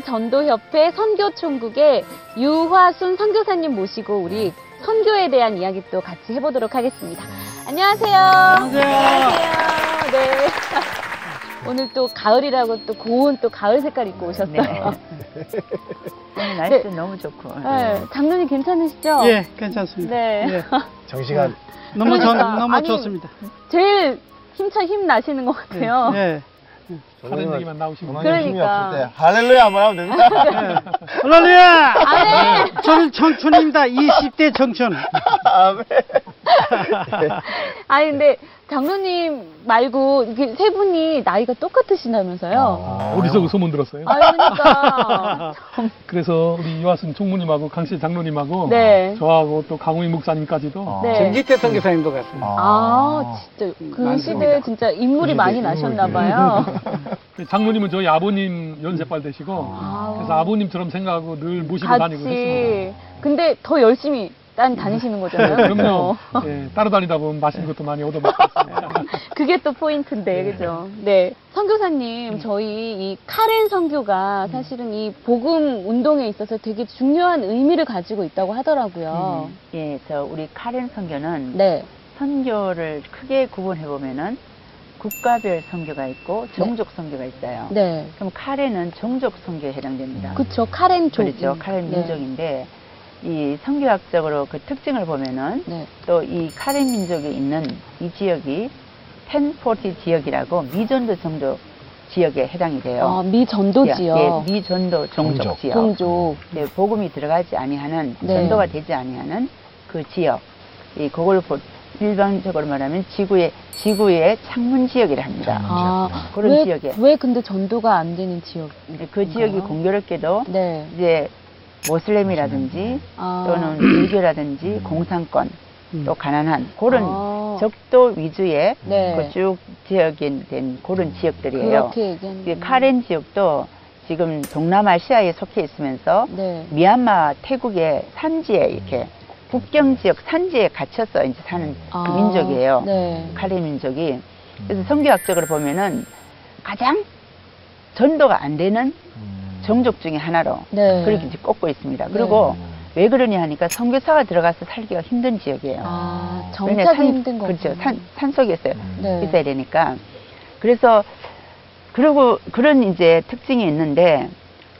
전도협회 선교총국의 유화순 선교사님 모시고 우리 선교에 대한 이야기 또 같이 해보도록 하겠습니다. 안녕하세요. 안녕하세요. 네. 오늘 또 가을이라고 또 고운 또 가을 색깔 입고 오셨어요. 네. 오늘 날씨 너무 좋고. 네. 장르님 괜찮으시죠? 예, 괜찮습니다. 네. 예, 정시간 너무 좋, 그러니까. 너무 아니, 좋습니다. 제일 힘차 힘 나시는 것 같아요. 예. 다른 얘기만 나오시면 부모님 힘이 그러니까. 없을 때 할렐루야 한번 하면 됩니다. 할렐루야! 아멘! 저는 청춘입니다. 20대 청춘. 아멘. 아니 근데 장로님 말고 이게 세 분이 나이가 똑같으시다면서요? 아. 어디서 그 소문 들었어요? 아, 그러니까. 그래서 우리 이화순 총무님하고 강씨 장로님하고 네. 저하고 또 강우희 목사님까지도 아. 네. 정기태 선교사님도 같습니다. 아, 진짜 그 많습니다. 시대에 진짜 인물이 많이 나셨나 봐요. 그 장로님은 저희 아버님 연세빨 되시고 아. 그래서 아버님처럼 생각하고 늘 모시고 다니고 같이. 그랬습니다. 근데 더 열심히 딴 다니시는 거잖아요. 그럼요. 그죠? 예, 따라다니다 보면 맛있는 것도 많이 얻어먹고 있습니다. 그게 또 포인트인데, 그죠? 네. 선교사님, 음. 저희 이 카렌 선교가 사실은 이 복음 운동에 있어서 되게 중요한 의미를 가지고 있다고 하더라고요. 예, 저 우리 카렌 선교는 네. 선교를 크게 구분해 보면은 국가별 선교가 있고 정족 선교가 있어요. 네. 그럼 카렌은 정족 선교에 해당됩니다. 그쵸. 카렌 족. 그렇죠. 카렌 네. 민족인데 이 선교학적으로 그 특징을 보면은 네. 또이 카렌 민족이 있는 이 지역이 텐포티 지역이라고 미전도 정도 지역에 해당이 돼요. 아, 미전도 예, 지역. 예, 미전도 종족 종족. 지역. 종족. 네, 복음이 들어가지 아니하는 네. 전도가 되지 아니하는 그 지역. 이 그걸 보- 일반적으로 말하면 지구의 지구의 창문 지역이라 합니다. 아, 그런 왜, 지역에. 왜 근데 전도가 안 되는 지역? 그 지역이 공교롭게도 네. 이제 모슬렘이라든지 아. 또는 불교라든지 공산권 또 가난한 그런 아. 적도 위주의 네. 그쭉 지역이 된 그런 지역들이에요. 그렇게 얘기하는. 이 카렌 지역도 지금 동남아시아에 속해 있으면서 네. 미얀마, 태국의 산지에 이렇게 국경 지역 산지에 갇혀서 이제 사는 그 아, 민족이에요. 네. 카렌 민족이. 그래서 성교학적으로 보면은 가장 전도가 안 되는 종족 중에 하나로 네. 그렇게 이제 꼽고 있습니다. 그리고 왜 그러냐 하니까 선교사가 들어가서 살기가 힘든 지역이에요. 아, 정착이 산- 힘든 거. 그렇죠. 산, 산 속에 있어요. 네. 있어야 되니까. 그래서, 그리고 그런 이제 특징이 있는데,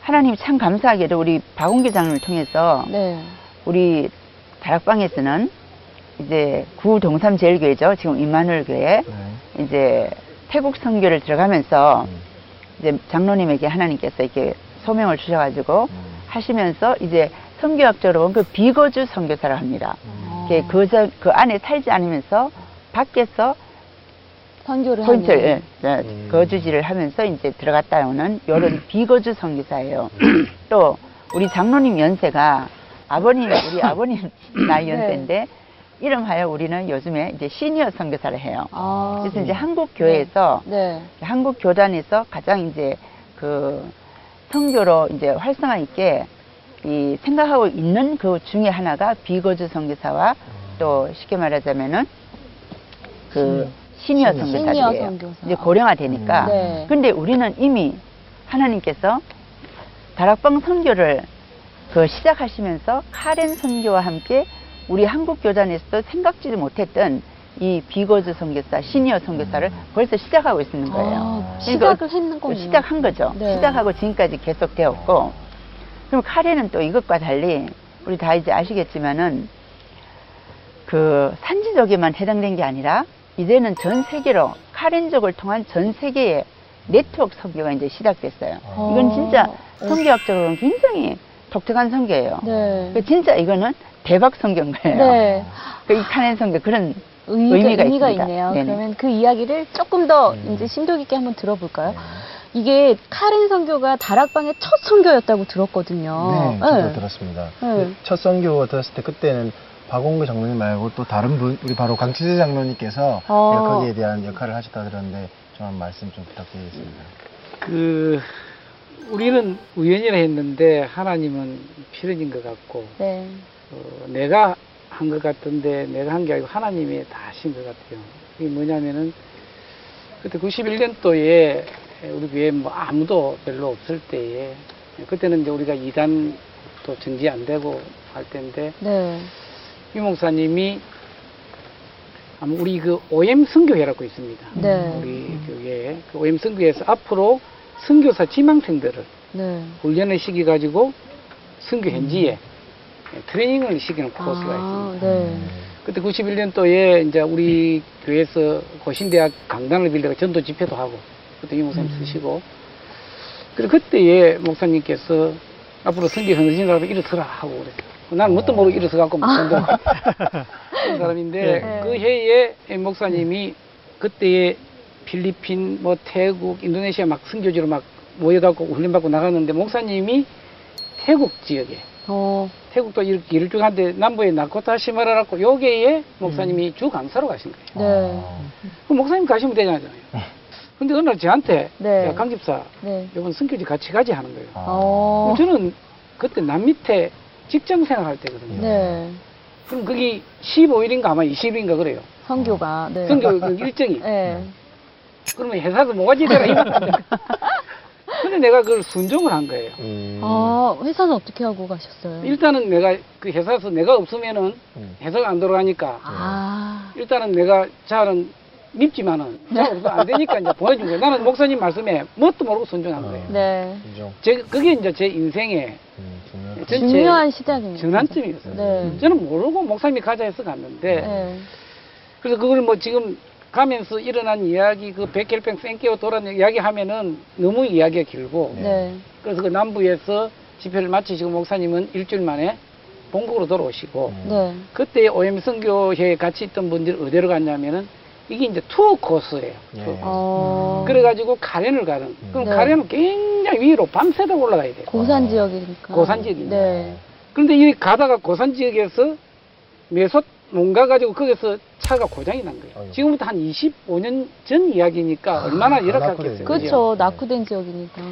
하나님 참 감사하게도 우리 박원기 장로를 통해서 네. 우리 다락방에서는 이제 구동삼 제일교회죠. 지금 임마누엘 교회. 네. 이제 태국 선교를 들어가면서 이제 장로님에게 하나님께서 이렇게 소명을 주셔가지고 하시면서 이제 선교학적으로 보면 그 비거주 선교사를 합니다. 이렇게 그, 저- 그 안에 살지 않으면서 밖에서 선교를 포인트를 하는. 예, 음. 거주지를 하면서 이제 들어갔다 오는 이런 비거주 선교사예요. 또 우리 장로님 연세가 아버님 우리 아버님 나이 네. 연세인데 이름하여 우리는 요즘에 이제 시니어 선교사를 해요. 아. 그래서 이제 한국 교회에서 네. 한국 교단에서 가장 이제 그 선교로 이제 활성화 있게 이 생각하고 있는 그 중에 하나가 비거주 선교사와 또 쉽게 말하자면은 그 시니어 선교사들이에요. 선교사. 이제 고령화 되니까. 네. 근데 우리는 이미 하나님께서 다락방 선교를 그 시작하시면서 카렌 선교와 함께 우리 한국 교단에서도 생각지도 못했던 이 비거주 선교사, 시니어 선교사를 벌써 시작하고 있는 거예요. 아, 그러니까 시작을 했는 거군요. 시작한 거죠. 네. 시작하고 지금까지 계속 되었고. 그럼 카레는 또 이것과 달리 우리 다 이제 아시겠지만은 그 산지족에만 해당된 게 아니라 이제는 전 세계로 카렌족을 통한 전 세계의 네트워크 선교가 이제 시작됐어요. 어. 이건 진짜 선교학적으로는 굉장히 독특한 선교예요. 네. 그 진짜 이거는 대박 선교인 거예요. 네. 그이 카렌 선교 그런 의미가, 의미가 의미가. 있네요. 네네. 그러면 그 이야기를 조금 더 음. 이제 심도 깊게 한번 들어볼까요? 이게 카렌 선교가 다락방의 첫 선교였다고 들었거든요. 네, 저도 들었습니다. 네. 첫 선교 들었을 때 그때는 박원구 장로님 말고 또 다른 분, 우리 바로 강치세 장로님께서 어. 거기에 대한 역할을 하셨다 들었는데 좀 한 말씀 좀 부탁드리겠습니다. 그 우리는 우연이라 했는데 하나님은 필연인 것 같고 네. 어, 내가 한 것 같은데 내가 한 게 아니고 하나님이 다 하신 것 같아요. 이게 뭐냐면은 그때 91년도에 우리 교회 뭐 아무도 별로 없을 때에 그때는 이제 우리가 이단도 정지 안 되고 할 때인데 네. 이 목사님이 아마 우리 그 OM 선교회라고 있습니다. 네. 우리 교회에 그 OM 선교회에서 앞으로 선교사 지망생들을 네. 훈련을 시켜가지고 선교 현지에 트레이닝을 시키는 코스가 아, 있습니다. 네. 그때 91년도에 이제 우리 교회에서 고신대학 강단을 빌려가 전도 집회도 하고 그때 이 목사님 쓰시고 그리고 그때에 목사님께서 앞으로 선교 현신이라고 일어서라 하고 그랬어요. 나는 뭣도 모르고 일어서 갖고 막 전도 그런 사람인데 네. 그 해에 이 목사님이 그때에 필리핀, 뭐 태국, 인도네시아 막 선교지로 막 모여갖고 훈련받고 나갔는데 목사님이 태국 지역에 어, 태국도 이렇게 하는데 남부에 나코타 시마라라고 요게에 목사님이 주 강사로 가신 거예요. 네. 그럼 목사님 가시면 되잖아요. 근데 어느 날 저한테 네. 야, 강 집사 네. 이번 선교지 같이 가지 하는 거예요. 어, 그럼 저는 그때 남 밑에 직장 생활할 때거든요. 네. 그럼 거기 15일인가 아마 20일인가 그래요. 선교가, 네. 선교 그 일정이. 네. 그러면 회사도 뭐가지 되라 이거. 근데 내가 그걸 순종을 한 거예요. 음. 아, 회사는 어떻게 하고 가셨어요? 일단은 내가 그 회사에서 내가 없으면은 음. 회사가 안 돌아가니까 아, 일단은 내가 잘은 밉지만은 잘 없으면 안 되니까 이제 보내준 거예요. 나는 목사님 말씀에 뭣도 모르고 순종한 거예요. 네. 인정. 제, 그게 이제 제 인생의 음, 중요한. 시작입니다. 전환점이었어요. 네. 저는 모르고 목사님이 가자 해서 갔는데 네. 그래서 그걸 뭐 지금 가면서 일어난 이야기 그 백혈병 생깨고 돌아는 이야기 하면은 너무 이야기가 길고 네. 그래서 그 남부에서 집회를 마치시고 목사님은 일주일 만에 본국으로 돌아오시고 음. 네. 그때 오염 선교회에 같이 있던 분들이 어디로 갔냐면은 이게 이제 투어 코스예요. 예. 투어 코스. 어, 그래가지고 가렌을 가는. 그럼 네. 가렌은 굉장히 위로 밤새도록 올라가야 돼요. 고산 지역이니까. 고산 지역이니까. 네. 그런데 이 가다가 고산 지역에서 매솥 농가 가지고 거기서 차가 고장이 난 거예요. 아이고. 지금부터 한 25년 전 이야기니까 얼마나 아, 열악했겠어요. 그렇죠. 낙후된 지역이니까.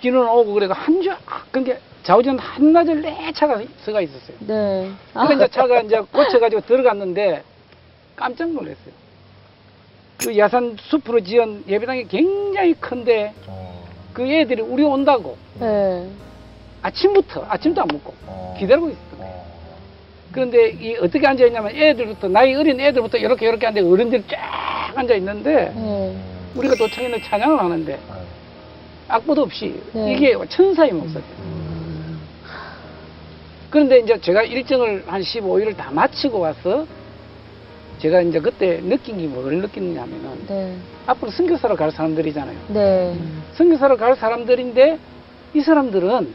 비는 오고 그래가 한 주, 아, 그러니까 좌우전 한나절 내 차가 서가 있었어요. 네. 그래 이제 차가 이제 고쳐가지고 들어갔는데 깜짝 놀랐어요. 그 야산 숲으로 지은 예배당이 굉장히 큰데 어. 그 애들이 우리 온다고 네. 아침부터 아침도 안 먹고 어. 기다리고 있었던 거예요. 어. 그런데 이 어떻게 앉아 있냐면 애들부터 나이 어린 애들부터 이렇게 이렇게 앉아 어른들이 쫙 앉아 있는데 네. 우리가 도착했는 찬양을 하는데 아유. 악보도 없이 네. 이게 천사의 목소리예요. 그런데 이제 제가 일정을 한 15일을 다 마치고 와서 제가 이제 그때 느낀 게 뭘 느끼느냐면은 네. 앞으로 선교사로 갈 사람들이잖아요. 네. 선교사로 갈 사람들인데 이 사람들은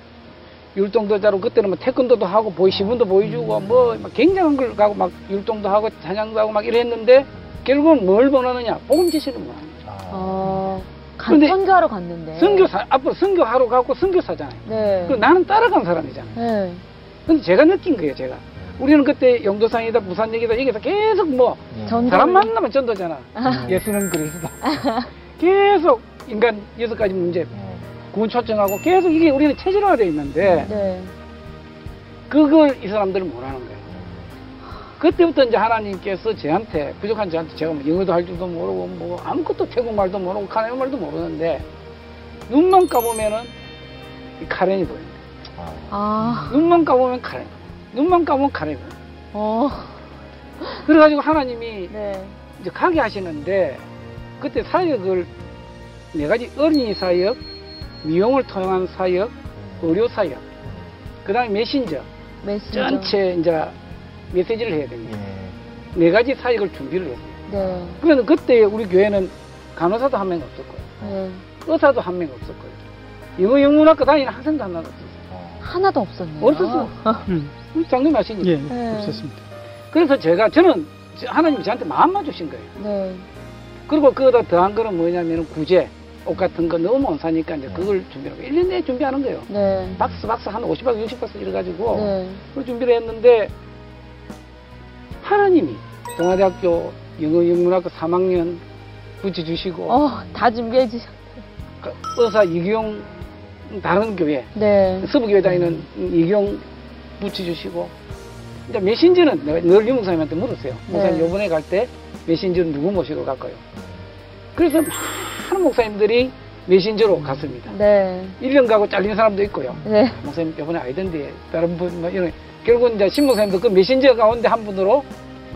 율동도자로 그때는 뭐 태권도도 하고 보이 시분도 보여주고 뭐막 굉장한 걸 가고 막 율동도 하고 찬양도 하고 막 이랬는데 결국은 뭘 원하느냐 복음 원하는 거예요. 아. 어, 간, 근데 선교하러 갔는데. 선교사 앞으로 선교하러 가고 선교사잖아요. 네. 그 나는 따라간 사람이잖아요. 네. 근데 제가 느낀 거예요, 제가. 우리는 그때 영도상이다, 부산 얘기다, 여기서 계속 뭐, 음. 전- 사람 만나면 전도잖아. 아. 예수는 그리스도. 계속 인간 여섯 가지 문제, 음. 구원 초청하고 계속 이게 우리는 체질화가 되어 있는데, 네. 그걸 이 사람들은 못하는 거예요. 그때부터 이제 하나님께서 저한테, 부족한 저한테 제가 뭐 영어도 할 줄도 모르고, 뭐 아무것도 태국말도 모르고, 카네오 말도 모르는데, 눈만 이 카렌이 보여요. 아. 아, 눈만 감으면 카렌. 눈만 감으면 카렌이 보여요. 어, 그래가지고 하나님이 네. 이제 가게 하시는데 그때 사역을 네 가지 어린이 사역, 미용을 통한 사역, 의료 사역, 그다음에 메신저 메신저. 전체 이제 메시지를 해야 됩니다. 예. 네 가지 사역을 준비를 했어요. 네. 그런데 그때 우리 교회는 간호사도 한 명 없었고요, 네. 의사도 한 명 없었고요, 영어 영문학과 다니는 학생도 하나도 없었어요. 어. 하나도 없었네요. 없었어. 음. 우리 장님 아시니까. 예, 네. 없었습니다. 그래서 제가 저는 하나님이 저한테 마음만 주신 거예요. 네. 그리고 그거다 더한 거는 뭐냐면 구제, 옷 같은 거 너무 못 사니까 이제 그걸 준비하고 1년 내에 준비하는 거예요. 네. 박스 박스 한 50박스 60박스 이래가지고 네. 그 준비를 했는데 하나님이 동아대학교 영어영문학과 3학년 붙여주시고 어, 다 준비해 주셨. 그 의사 이경 다른 교회 네. 서부교회 다니는 이경 붙여주시고 이제 메신저는 내가 늘 유목사님한테 물었어요. 목사님 네. 요번에 갈 때 메신저는 누구 모시고 갈까요? 그래서 많은 목사님들이 메신저로 갔습니다. 네. 1년 가고 잘린 사람도 있고요. 네. 목사님 이번에 아이던데 다른 분 뭐 이런 결국 이제 신 목사님도 그 메신저 가운데 한 분으로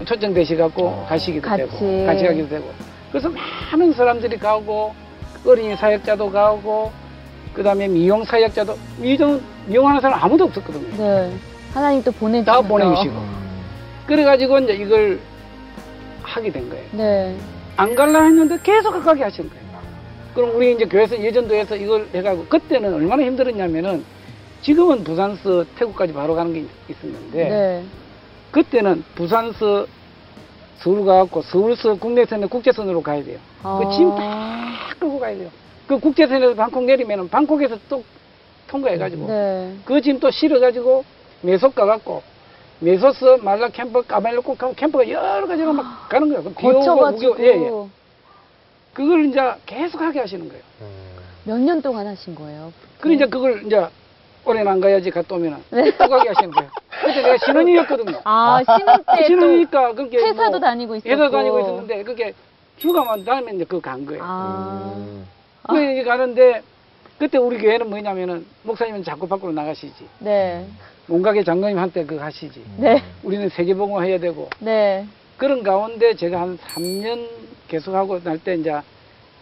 초청되시갖고 어. 가시기도 같이. 되고 같이 가기도 되고 그래서 많은 사람들이 가고 어린이 사역자도 가고 그 다음에 미용 사역자도 미용 미용하는 사람 아무도 없었거든요. 네. 하나님 또 보내주셔서. 다 보내주시고 음. 그래가지고 이제 이걸 하게 된 거예요. 네. 안 갈라 했는데 계속 가게 하시는 거예요. 그럼 우리 이제 교회에서 예전도에서 이걸 해가고 그때는 얼마나 힘들었냐면은 지금은 부산서 태국까지 바로 가는 게 있- 있었는데 네. 그때는 부산서 서울 가갖고 서울서 국내선에 국제선으로 가야 돼요. 그짐다 끌고 가야 돼요. 그 국제선에서 방콕 내리면은 방콕에서 또 통과해가지고 네. 그짐 또 실어가지고 매속 가갖고 매소서 말라 캠프 까멜로코 캠프가 여러 가지로 막 가는 거예요. 그럼 비 오고 거쳐가지고. 우기- 예, 예. 그걸 이제 계속 하게 하시는 거예요. 음. 몇년 동안 하신 거예요? 그래 이제 그걸 이제 올해는 안 가야지 갔다 오면은 네. 또 가게 하시는 거예요. 그때 내가 신혼이었거든요. 아, 신혼 때. 또 신혼이니까 그렇게 회사도 뭐 다니고 있었고. 회사 다니고 있었는데 그게 휴가만 다음에 이제 그거 간 거예요. 아. 음. 그래 이제 가는데 그때 우리 교회는 뭐냐면은 목사님은 자꾸 밖으로 나가시지. 네. 몸가게 장로님 한테 그거 하시지. 네. 우리는 세계복음 해야 되고 네. 그런 가운데 제가 한 3년 계속하고 날 때 이제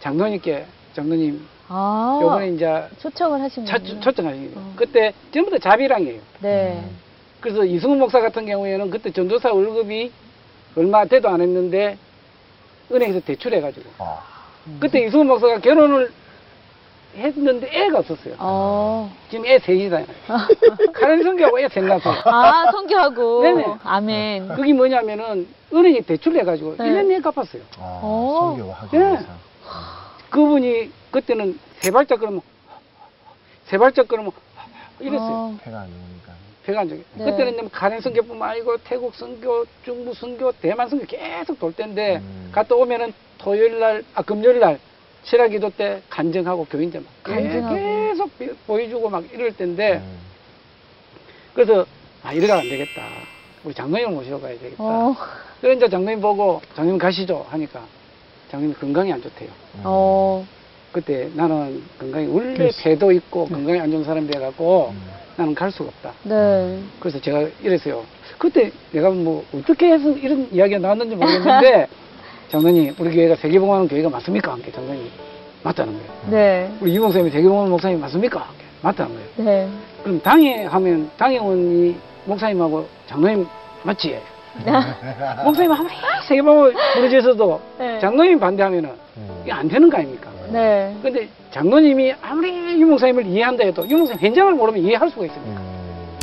장로님께 장로님 아. 요번에 이제 초청을 하신 초, 거예요? 초청하신 거예요. 어. 그때 전부 다 자비랑이에요. 네. 그래서 이승훈 목사 같은 경우에는 그때 전도사 월급이 얼마 돼도 안 했는데 은행에서 대출해가지고 아. 그때 이승훈 목사가 결혼을 했는데 애가 없었어요. 어. 지금 애 셋이잖아요. 카렌 성교하고 애 셋 낳았어요. 아, 성교하고. 네네. 아멘. 그게 뭐냐면은 은행이 대출해가지고 네. 1년 내에 갚았어요. 아, 어. 성교하기 예. 위해서. 그분이 그때는 세 발짝 걸으면 세 발짝 걸으면 이랬어요. 어. 폐가 안 좋으니까. 배가 안 좋게. 네. 그때는 뭐 가렌 선교뿐만 아니고 태국 선교, 중부 선교, 대만 선교 계속 돌 때인데 음. 갔다 오면은 토요일 날, 아 금요일 날 실화 기도 때 간증하고 교인들 막 간증하고. 계속 비- 보여주고 막 이럴 때인데 음. 그래서 아 이래가 안 되겠다. 우리 장로님을 모시러 가야 되겠다. 어. 그래 이제 장로님 보고 장로님 가시죠 하니까 장로님 건강이 안 좋대요. 음. 어. 그때 나는 건강이 원래 그래서- 배도 있고 건강이 안 좋은 사람이 돼갖고 음. 나는 갈 수가 없다. 네. 그래서 제가 이랬어요. 그때 내가 뭐 어떻게 해서 이런 이야기가 나왔는지 모르겠는데 장로님 우리 교회가 세계봉하는 교회가 맞습니까? 함께 장로님 맞다는 거예요. 네. 우리 이봉쌤이 세계봉하는 목사님 맞습니까? 함께 맞다는 거예요. 네. 그럼 당회 하면 당회원이 목사님하고 장로님 맞지? 목사님 아무리 세계봉을 부르셔서도 네. 장로님 반대하면은 음. 이게 안 되는 거 아닙니까? 네. 근데 장로님이 아무리 유 목사님을 이해한다 해도 유 목사님 현장을 모르면 이해할 수가 있습니다. 음.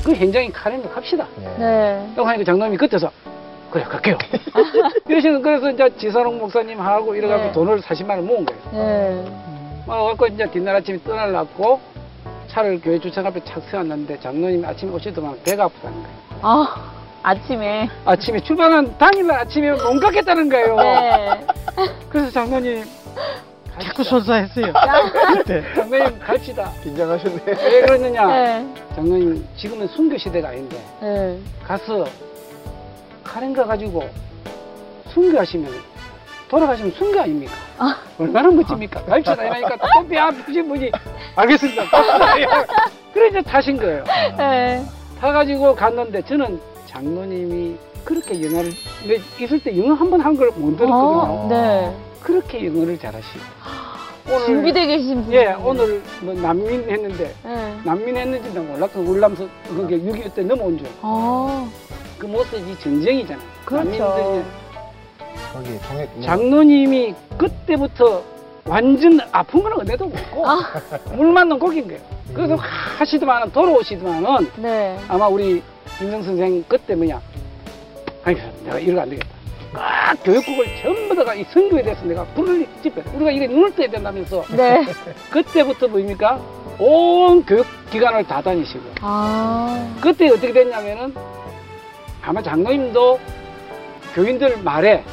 그 현장이 카렌도 갑시다. 예. 네. 라고 하니까 장로님이 그때서 그래 갈게요. 이러시는 그래서 이제 지선홍 목사님하고 이래갖고 네. 돈을 40만 원 모은 거예요. 네. 모아갖고 이제 뒷날 아침에 떠나려고 차를 교회 주차장 앞에 착 세웠는데 장로님이 아침에 오시더만 배가 아프다는 거예요. 아, 아침에. 아침에 출발한 당일날 아침에 못 가겠다는 거예요. 네. 그래서 장로님 자꾸 선사했어요. 장로님 갑시다. 긴장하셨네. 왜 그러느냐? 네. 장로님 지금은 순교 시대가 아닌데 네. 가서 카렌가 가지고 순교하시면 돌아가시면 순교 아닙니까? 아. 얼마나 멋집니까? 갑시다 이러니까 또배 아프신 분이 알겠습니다. 그래 이제 타신 거예요. 네. 타가지고 갔는데 저는 장로님이 그렇게 영어를 근데 있을 때 영어 한 번 한 걸 못 들었거든요. 어, 네. 그렇게 영어를 잘하시고 오늘 준비되어 계신 분. 예 오늘 뭐 난민 했는데 네. 난민 했는지도 몰라 그 울람서 그게 6.25 때 넘어온 줄. 어. 그 모습이 전쟁이잖아. 그렇죠. 난민들이. 거기. 장로님이 그때부터 완전 아픈 건 은혜도 없고 아. 물만 넣은 고기인 거예요. 그래서 하시더만은 돌아오시더만은 네. 아마 우리 김정 선생 그때 뭐냐 아니 내가 이러면 안 되겠다. 막 교육국을 전부 다가 이 선교에 대해서 내가 불을 집회 우리가 이게 눈을 떠야 된다면서 네. 그때부터 뭐입니까? 온 교육 기관을 다 다니시고 아. 그때 어떻게 됐냐면은 아마 장로님도 교인들 말에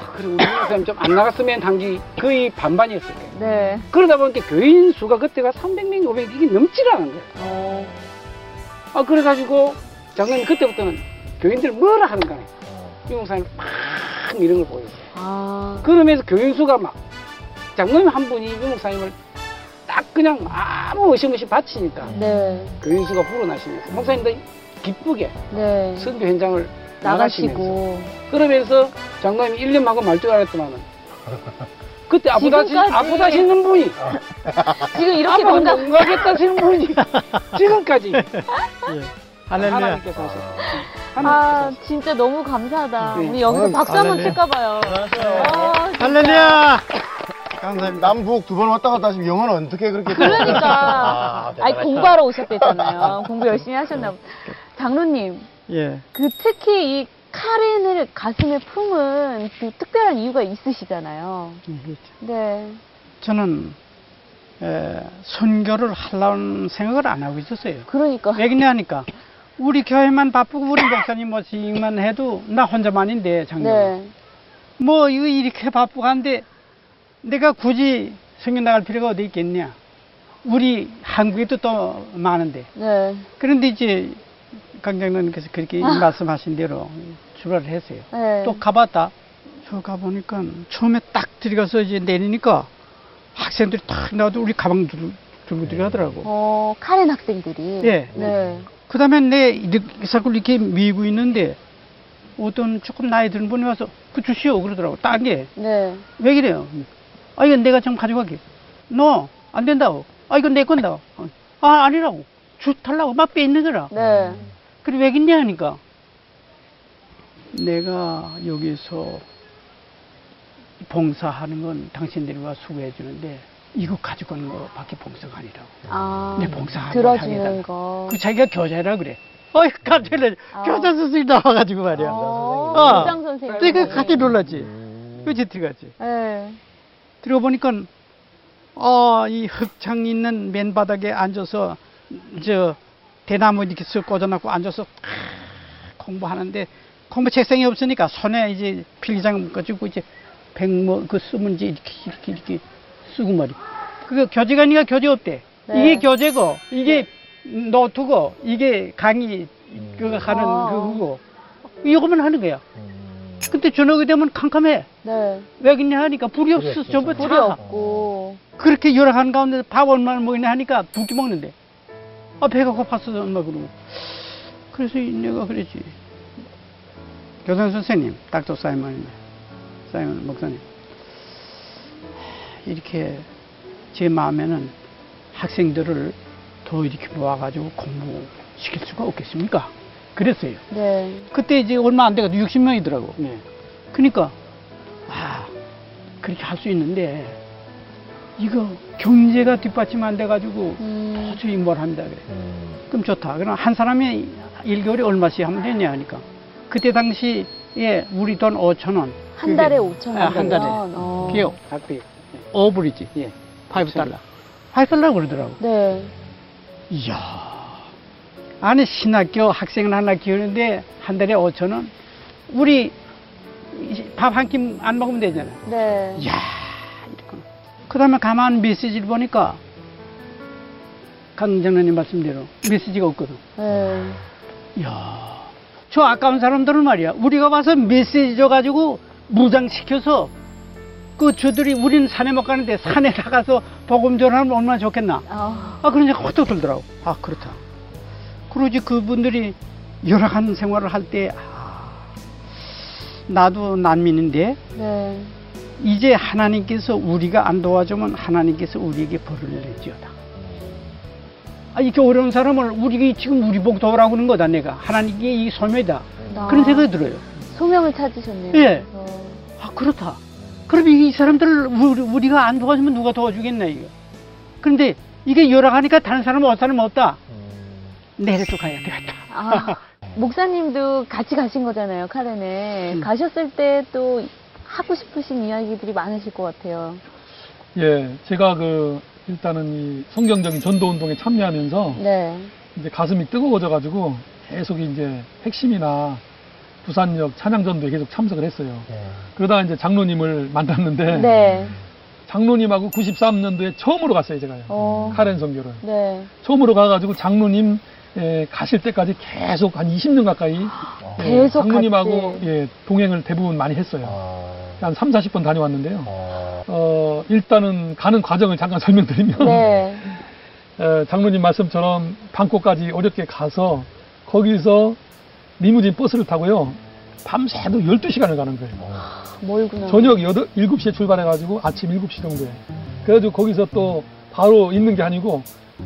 아, 그래 우리 목사님 좀 안 나갔으면 한 게 거의 반반이었을 거예요. 네. 그러다 보니까 교인 수가 그때가 300명, 500명 이게 넘질 않은 거예요. 어. 아 그래가지고 장로님 그때부터는 교인들 뭐라 하는 거네. 어. 이 목사님 막 이런 걸 보였어요. 아. 그러면서 교인 수가 막 장로님 한 분이 유 목사님을 딱 그냥 아무 의심 없이 바치니까 네. 교인수가 불어나시면서 목사님도 기쁘게 네. 선교 현장을 나가시고. 그러면서 장로님이 1년 만고 말줄 알았더만은 그때 아프다, 지금까지. 아프다 하시는 분이 지금 이렇게. 못 가겠다 하시는 분이 지금까지 할렐루야. 하나님께서 하셨어요. 아, 하나님께서 진짜 너무 감사하다. 네. 우리 여기서 오늘 박수 한번 할렐루야. 칠까봐요. 아. 할렐루야. 감사합니다. 남북 두 번 왔다 갔다 하시면 영어는 어떻게 그렇게. 그러니까. 아, 아니, 공부하러 오셨댔잖아요. 공부 열심히 하셨나 보다. 장로님, 예. 그 특히 이 카렌을 가슴에 품은 그 특별한 이유가 있으시잖아요. 네. 저는 에, 선교를 하려는 생각을 안 하고 있었어요. 그러니까. 왜 그러냐니까 우리 교회만 바쁘고 우리 목사님 모시기만 해도 나 혼자만인데 작년 네. 뭐 이거 이렇게 바쁘고 한데 내가 굳이 선교 나갈 필요가 어디 있겠냐? 우리 한국에도 또 많은데 네. 그런데 이제 강장로님께서 그렇게 말씀하신 대로 출발을 했어요. 네. 또 가봤다. 저 가보니까 처음에 딱 들어가서 이제 내리니까 학생들이 딱 나와도 우리 가방 들, 들고 들어가더라고. 어, 카렌 학생들이. 예. 네. 그 다음에 내 이렇게 자꾸 이렇게 밀고 있는데 어떤 조금 나이 드는 분이 와서 그 주시오 그러더라고. 딴 게. 네. 왜 그래요? 아, 이건 내가 좀 가져갈게. 너, 안 된다고. 아, 이건 내 건다. 아, 아니라고. 주 달라고 막 빼있는 거라. 네. 그래, 왜 그러냐 하니까 내가 여기서 봉사하는 건 당신들과 수고해 주는데 이거 가져가는 거 밖에 봉사가 아니라고. 아. 내 봉사하는 들어주는. 거. 그 자기가 교자라 그래. 어이, 놀라. 아. 교자 선생님 나와가지고 말이야. 어, 어. 교장 선생님. 내가 깜짝 놀랐지. 음. 그치, 들어갔지. 네. 들어보니까, 어, 이 흙창 있는 맨바닥에 앉아서, 저, 대나무 이렇게 쓱 꽂아놓고 앉아서 탁 공부하는데, 공부 책상이 없으니까 손에 이제 필기장 가지고 이제 백모, 그 쓰면 이제 이렇게, 이렇게, 이렇게 쓰고 말이. 그게 교재가니까 교재 없대. 네. 이게 교재고, 이게 노트고, 이게 강의, 그거 하는 아. 그거고. 이거만 하는 거야. 음. 근데 저녁이 되면 캄캄해. 네. 왜 그러냐 하니까 불이 없어. 없어서. 전부 불이 다. 없고. 그렇게 열악한 가운데 밥 얼마나 먹이냐 하니까 두 끼 먹는데. 아, 배가 고팠어, 엄마 그러고. 그래서 내가 그랬지. 교장 선생님, 닥터 사이먼, 사이먼 목사님. 이렇게 제 마음에는 학생들을 더 이렇게 모아가지고 공부시킬 수가 없겠습니까? 그랬어요. 네. 그때 이제 얼마 안 돼가지고 60명이더라고. 네. 그러니까 아 그렇게 할 수 있는데 이거 경제가 뒷받침 안 돼가지고 음. 도저히 뭘 합니다 그래. 음. 그럼 좋다. 그럼 한 사람이 1개월에 얼마씩 하면 되냐 하니까 그때 당시에 우리 돈 5천 원. 한 달에 5천 원. 아, 한 달에. 어. 그게 학비. 오브리지. 예. 5달러. 5달러 그러더라고. 네. 이야. 아니 신학교 학생을 하나 키우는데 한 달에 5천 원. 우리 밥 한 끼 안 먹으면 되잖아. 네. 이야. 그 다음에 가만 메시지를 보니까, 강장로님 말씀대로 메시지가 없거든. 네. 이야, 저 아까운 사람들은 말이야. 우리가 와서 메시지 줘가지고 무장시켜서, 그 저들이 우리는 산에 못 가는데 산에 나가서 복음 전하면 얼마나 좋겠나. 아. 아, 그런 생각 헛떡 들더라고. 아, 그렇다. 그러지 그분들이 열악한 생활을 할 때, 아, 나도 난민인데, 네. 이제 하나님께서 우리가 안 도와주면 하나님께서 우리에게 벌을 내지어다. 아, 이렇게 어려운 사람을 우리 지금 우리 복 도우라고 하는 거다, 내가. 하나님께 이 소명이다. 아. 그런 생각이 들어요. 소명을 찾으셨네요. 예. 어. 아, 그렇다. 그럼 이 사람들을 우리, 우리 가 안 도와주면 누가 도와주겠나, 이거. 그런데 이게 열악하니까 다른 사람은 어떤 사람은 없다. 음. 내려도 가야 되겠다. 아, 목사님도 같이 가신 거잖아요, 카렌에. 음. 가셨을 때 또 하고 싶으신 이야기들이 많으실 것 같아요. 예, 제가 그 일단은 이 성경적인 전도 운동에 참여하면서 네. 이제 가슴이 뜨거워져 가지고 계속 이제 핵심이나 부산역 찬양전도에 계속 참석을 했어요. 예. 그러다가 이제 장로님을 만났는데 네. 장로님하고 93년도에 처음으로 갔어요, 제가요. 어. 카렌 선교를. 네. 처음으로 가가지고 장로님 예, 가실 때까지 계속 한 20년 가까이 예, 계속 장로님하고 같이. 예, 동행을 대부분 많이 했어요. 아. 한 3, 40번 다녀왔는데요. 아. 어, 일단은 가는 과정을 잠깐 설명드리면 네. 에, 장로님 말씀처럼 방콕까지 어렵게 가서 거기서 리무진 버스를 타고요. 밤새도 12시간을 가는 거예요. 멀구나. 저녁 8, 7시에 출발해가지고 아침 7시 정도에. 그래가지고 거기서 또 바로 있는 게 아니고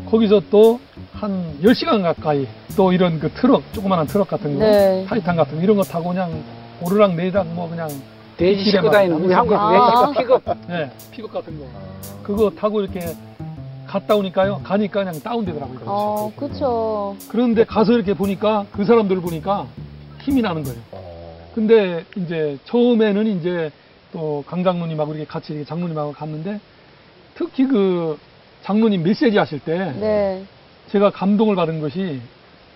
거기서 또 한 10시간 가까이 또 이런 그 트럭, 조그마한 트럭 같은 거, 네. 타이탄 같은 거 이런 거 타고 그냥 오르락 내리락 뭐 그냥 돼지 싣고 다니는 우리 한국에서 아. 돼지 픽업. 네, 픽업 같은 거. 그거 타고 이렇게 갔다 오니까요. 가니까 그냥 다운되더라고요. 어, 그쵸. 그런데 가서 이렇게 보니까 그 사람들 보니까 힘이 나는 거예요. 근데 이제 처음에는 이제 또 강장로님하고 이렇게 같이 이렇게 장로님하고 갔는데 특히 그 장로님 메시지 하실 때 네. 제가 감동을 받은 것이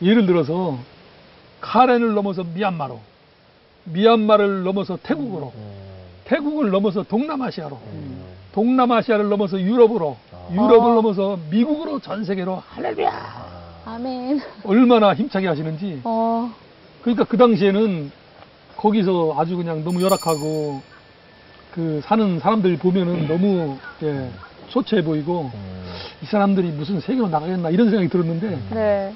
예를 들어서 카렌을 넘어서 미얀마로 미얀마를 넘어서 태국으로 태국을 넘어서 동남아시아로 동남아시아를 넘어서 유럽으로 유럽을 아. 넘어서 미국으로 전 세계로 할렐루야! 아멘. 얼마나 힘차게 하시는지. 어, 그러니까 그 당시에는 거기서 아주 그냥 너무 열악하고 그 사는 사람들 보면은 너무 예, 소처해 보이고 이 사람들이 무슨 세계로 나가겠나 이런 생각이 들었는데 네.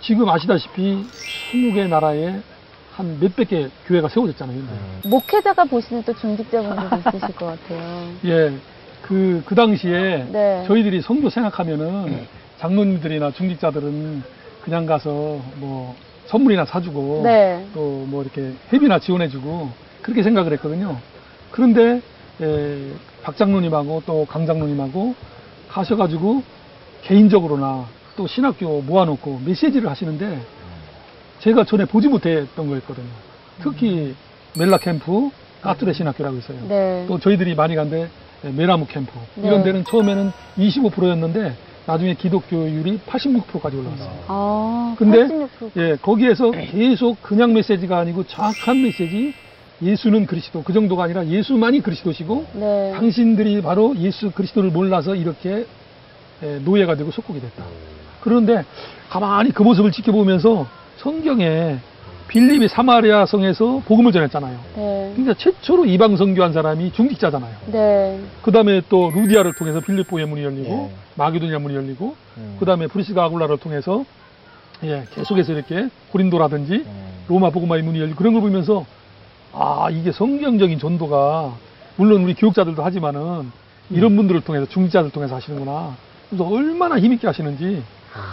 지금 아시다시피 20개 나라에 한 몇백 개 교회가 세워졌잖아요. 근데. 목회자가 보시는 또 중직자분들도 있으실 것 같아요. 예, 그, 그 당시에 네. 저희들이 성도 생각하면은 장로님들이나 중직자들은 그냥 가서 뭐 선물이나 사주고 네. 또뭐 이렇게 회비나 지원해주고 그렇게 생각을 했거든요. 그런데 에, 박 장로님하고 또 강 장로님하고 가셔가지고 개인적으로나 또 신학교 모아놓고 메시지를 하시는데 제가 전에 보지 못했던 거였거든요. 특히 멜라 캠프, 까투레 신학교라고 있어요. 네. 또 저희들이 많이 간데 메라무 캠프 이런 네. 데는 처음에는 25%였는데 나중에 기독교율이 86%까지 올라갔어요. 아, 근데 86%. 예, 거기에서 계속 그냥 메시지가 아니고 정확한 메시지 예수는 그리스도 그 정도가 아니라 예수만이 그리스도시고 네. 당신들이 바로 예수 그리스도를 몰라서 이렇게 예, 노예가 되고 속국이 됐다. 그런데 가만히 그 모습을 지켜보면서 성경에 빌립이 사마리아 성에서 복음을 전했잖아요. 네. 그러니까 최초로 이방 선교한 사람이 중직자잖아요. 네. 그 다음에 또 루디아를 통해서 빌립보의 문이 열리고 예. 마게도니아 문이 열리고 음. 그 다음에 브리스가 아굴라를 통해서 예, 계속해서 이렇게 고린도라든지 음. 로마 복음화의 문이 열리고 그런 걸 보면서 아 이게 성경적인 전도가 물론 우리 교육자들도 하지만은 이런 분들을 통해서 중직자들 통해서 하시는구나. 그래서 얼마나 힘있게 하시는지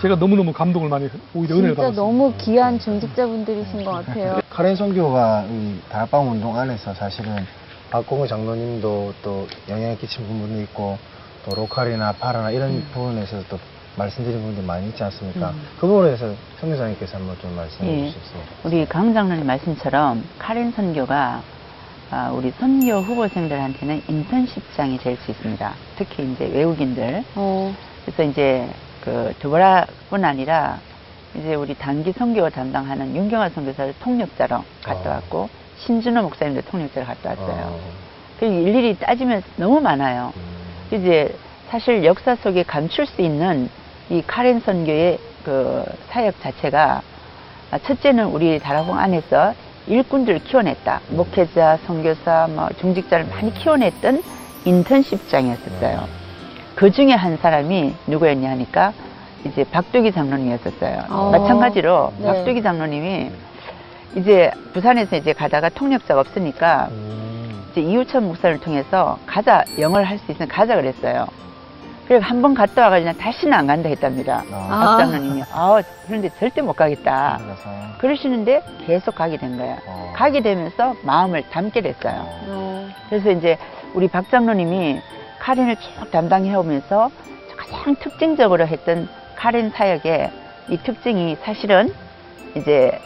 제가 너무너무 감동을 많이 오히려 은혜를 진짜 받았어요. 너무 귀한 중직자분들이신 것 같아요. 카렌 선교가 이 다락방 운동 안에서 사실은 박공우 장로님도 또 영향을 끼친 부분도 있고 또 로컬이나 파라나 이런 음. 부분에서 또 말씀드린 부분들이 많이 있지 않습니까? 그 부분에 대해서 성교사님께서 한번 좀 말씀해 예. 주시겠습니다. 우리 강 장로님 말씀처럼 카렌 선교가 아, 우리 선교 후보생들한테는 인턴십장이 될 수 있습니다. 특히 이제 외국인들. 어, 그래서 이제 그 드보라뿐 아니라 이제 우리 단기 선교 담당하는 윤경화 선교사를 통역자로 갔다 어. 왔고 신준호 목사님도 통역자로 갔다 왔어요. 어. 그 일일이 따지면 너무 많아요. 음. 이제 사실 역사 속에 감출 수 있는 이 카렌 선교의 그 사역 자체가 아, 첫째는 우리 다락봉 안에서 일꾼들을 키워냈다. 목회자, 선교사, 뭐 중직자를 많이 키워냈던 인턴십장이었었어요. 그 중에 한 사람이 누구였냐 하니까 이제 박두기 장로님이었었어요. 어. 마찬가지로 네. 박두기 장로님이 이제 부산에서 이제 가다가 통역자가 없으니까 음. 이제 이우천 목사를 통해서 가자 영어를 할 수 있으면 가자 그랬어요. 그래서 한 번 갔다 와가지고 다시는 안 간다 했답니다. 아. 박 장로님이 아 그런데 절대 못 가겠다. 그래서 그러시는데 계속 가게 된 거예요. 어. 가게 되면서 마음을 담게 됐어요. 어, 그래서 이제 우리 박 장로님이 카렌을 쭉 담당해 오면서 가장 특징적으로 했던 카렌 사역의 이 특징이 사실은 이제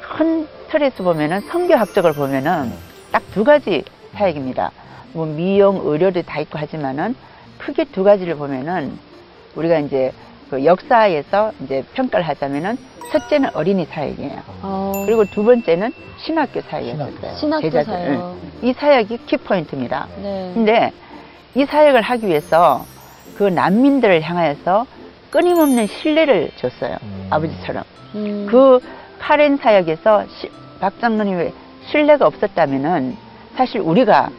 큰 틀에서 보면은 성교학적으로 보면은 딱 두 가지 사역입니다. 뭐 미용, 의료도 다 있고 하지만은 크게 두 가지를 보면은 우리가 이제 그 역사에서 이제 평가를 하자면은 첫째는 어린이 사역이에요. 어, 그리고 두 번째는 신학교 사역이었어요. 신학교 제자들. 사역. 응. 이 사역이 키포인트입니다. 네. 근데 이 사역을 하기 위해서 그 난민들을 향하여서 끊임없는 신뢰를 줬어요. 음. 아버지처럼. 음, 그 카렌 사역에서 시- 박 장로님의 신뢰가 없었다면은 사실 우리가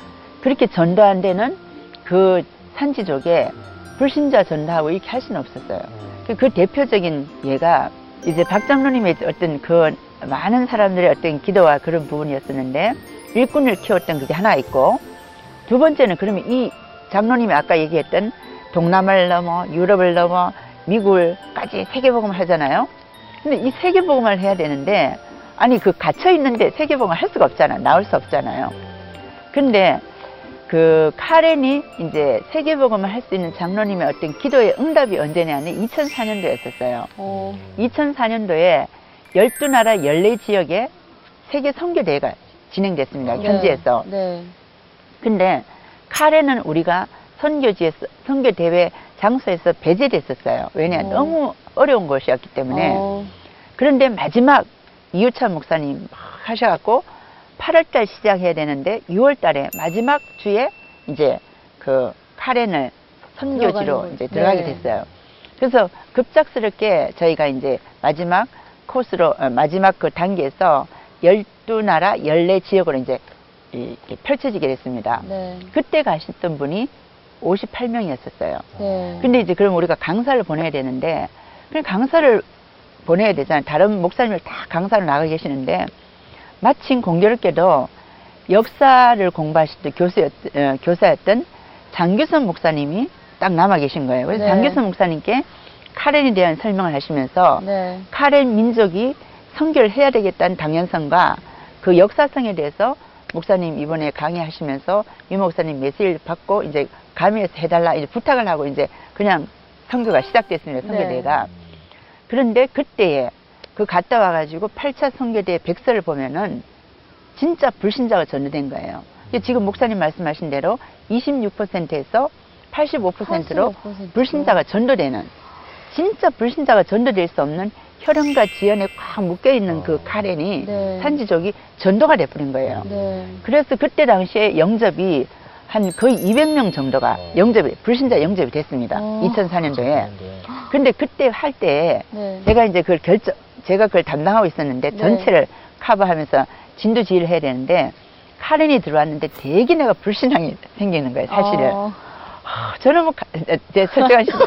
그렇게 전도한 데는 그 산지족에 불신자 전도하고 이렇게 할 수는 없었어요. 그- 그 대표적인 예가 이제 박 장로님의 어떤 그 많은 사람들의 어떤 기도와 그런 부분이었었는데 일꾼을 키웠던 그게 하나 있고 두 번째는 그러면 이 장로님이 아까 얘기했던 동남아를 넘어 유럽을 넘어 미국까지 세계복음을 하잖아요. 근데 이 세계복음을 해야 되는데 아니 그 갇혀 있는데 세계복음을 할 수가 없잖아. 나올 수 없잖아요. 근데 그 카렌이 이제 세계복음을 할 수 있는 장로님의 어떤 기도의 응답이 언제냐는 2004년도였었어요. 어, 2004년도에 12나라 14지역에 세계 선교대회가 진행됐습니다. 현지에서. 네. 근데 카렌은 우리가 선교지에서 선교 대회 장소에서 배제됐었어요. 왜냐 어. 너무 어려운 곳이었기 때문에. 어, 그런데 마지막 이유찬 목사님 막 하셔갖고 8월달 시작해야 되는데 6월달에 마지막 주에 이제 그 카렌을 선교지로 이제. 들어가게 네. 됐어요. 그래서 급작스럽게 저희가 이제 마지막 코스로 어, 마지막 그 단계에서 12나라 14지역으로 이제 펼쳐지게 됐습니다. 네. 그때 가셨던 분이 58명이었었어요. 네. 근데 이제 그럼 우리가 강사를 보내야 되는데 그럼 강사를 보내야 되잖아요. 다른 목사님을 다 강사로 나가 계시는데 마침 공교롭게도 역사를 공부하실 때 교수였, 어, 교사였던 장규선 목사님이 딱 남아 계신 거예요. 그래서 네. 장규선 목사님께 카렌에 대한 설명을 하시면서 네. 카렌 민족이 선교를 해야 되겠다는 당연성과 그 역사성에 대해서 목사님 이번에 강의하시면서 유 목사님 메시지를 받고 이제 감회해서 해달라 이제 부탁을 하고 이제 그냥 선교가 시작됐습니다. 선교대회가. 그런데 그때에 그 갔다 와가지고 8차 선교대 백서를 보면은 진짜 불신자가 전도된 거예요. 이게 지금 목사님 말씀하신 대로 26%에서 85%로 85%. 불신자가 전도되는 진짜 불신자가 전도될 수 없는 혈연과 지연에 꽉 묶여 있는 그 카렌이 네. 산지족이 전도가 돼버린 거예요. 네. 그래서 그때 당시에 영접이 한 거의 200명 정도가 영접이 불신자 영접이 됐습니다. 어. 2004년도에. 근데 그때 할때 네. 제가 이제 그걸 결정 제가 그걸 담당하고 있었는데 네. 전체를 커버하면서 진도 지휘를 해야 되는데 카렌이 들어왔는데 되게 내가 불신앙이 생기는 거예요, 사실은. 어, 아, 저는 뭐, 가- 제 솔직한 시절.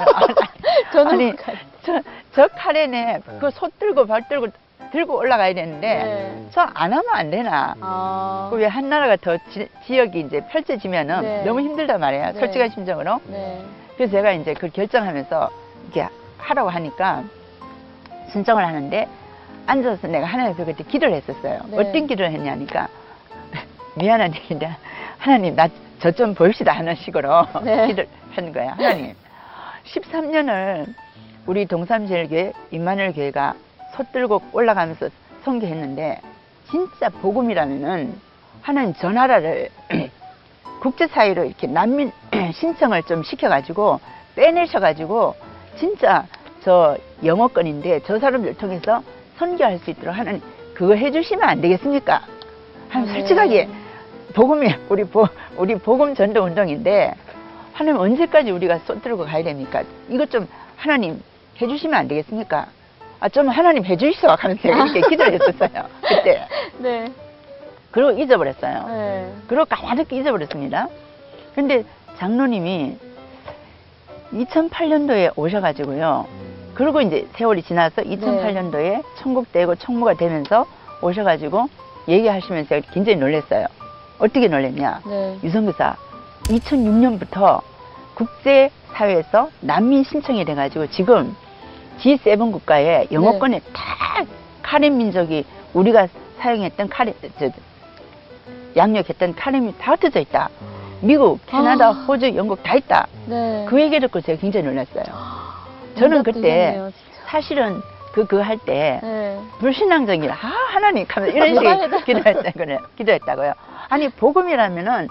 저는 아니, 뭐 가- 저, 저 카렌에 그소 들고 발 들고 들고 올라가야 되는데, 네. 저안 하면 안 되나. 아. 그왜 한 나라가 더 지, 지역이 이제 펼쳐지면은 네. 너무 힘들단 말이에요. 네. 솔직한 심정으로. 네. 그래서 제가 이제 그걸 결정하면서 이렇게 하라고 하니까 신청을 하는데 앉아서 내가 하나님께 그때 기도를 했었어요. 네. 어떤 기도를 했냐니까 미안한 얘기인데 하나님 나 저 좀 봅시다 하는 식으로 네. 기도를 하는 거야. 하나님 13년을 우리 동삼제일교회 임마누엘 교회가 소 들고 올라가면서 선교했는데 진짜 복음이라면은 하나님 저 나라를 국제사회로 이렇게 난민 신청을 좀 시켜가지고 빼내셔가지고 진짜 저 영어권인데 저 사람들 통해서 선교할 수 있도록 하는 그거 해주시면 안 되겠습니까? 한 네. 솔직하게 복음이 우리 보, 우리 복음 전도 운동인데 하나님 언제까지 우리가 쏟 들고 가야 됩니까? 이것 좀 하나님 해주시면 안 되겠습니까? 아 좀 하나님 해주시오 하면서 제가 이렇게 기도를 했었어요 그때 네. 그리고 잊어버렸어요. 네. 그리고 까마득히 잊어버렸습니다. 근데 장로님이 2008년도에 오셔가지고요. 그리고 이제 세월이 지나서 2008년도에 청국되고 총무가 되면서 오셔가지고 얘기하시면서 굉장히 놀랐어요. 어떻게 놀랐냐. 네. 유성교사 2006년부터 국제사회에서 난민 신청이 돼가지고 지금 G7 국가에 영어권에 다 카렌 민족이 우리가 사용했던 카렌, 저, 양력했던 카렌이 다 흩어져 있다. 미국, 캐나다, 아. 호주, 영국 다 있다. 네. 그 얘기 듣고 제가 굉장히 놀랐어요. 저는 응답 그때 진짜. 사실은 그, 그 할때 네. 불신앙적이라, 아, 하나님, 하면 이런. 식의 기도했다고요. 기도했다고요. 아니, 복음이라면은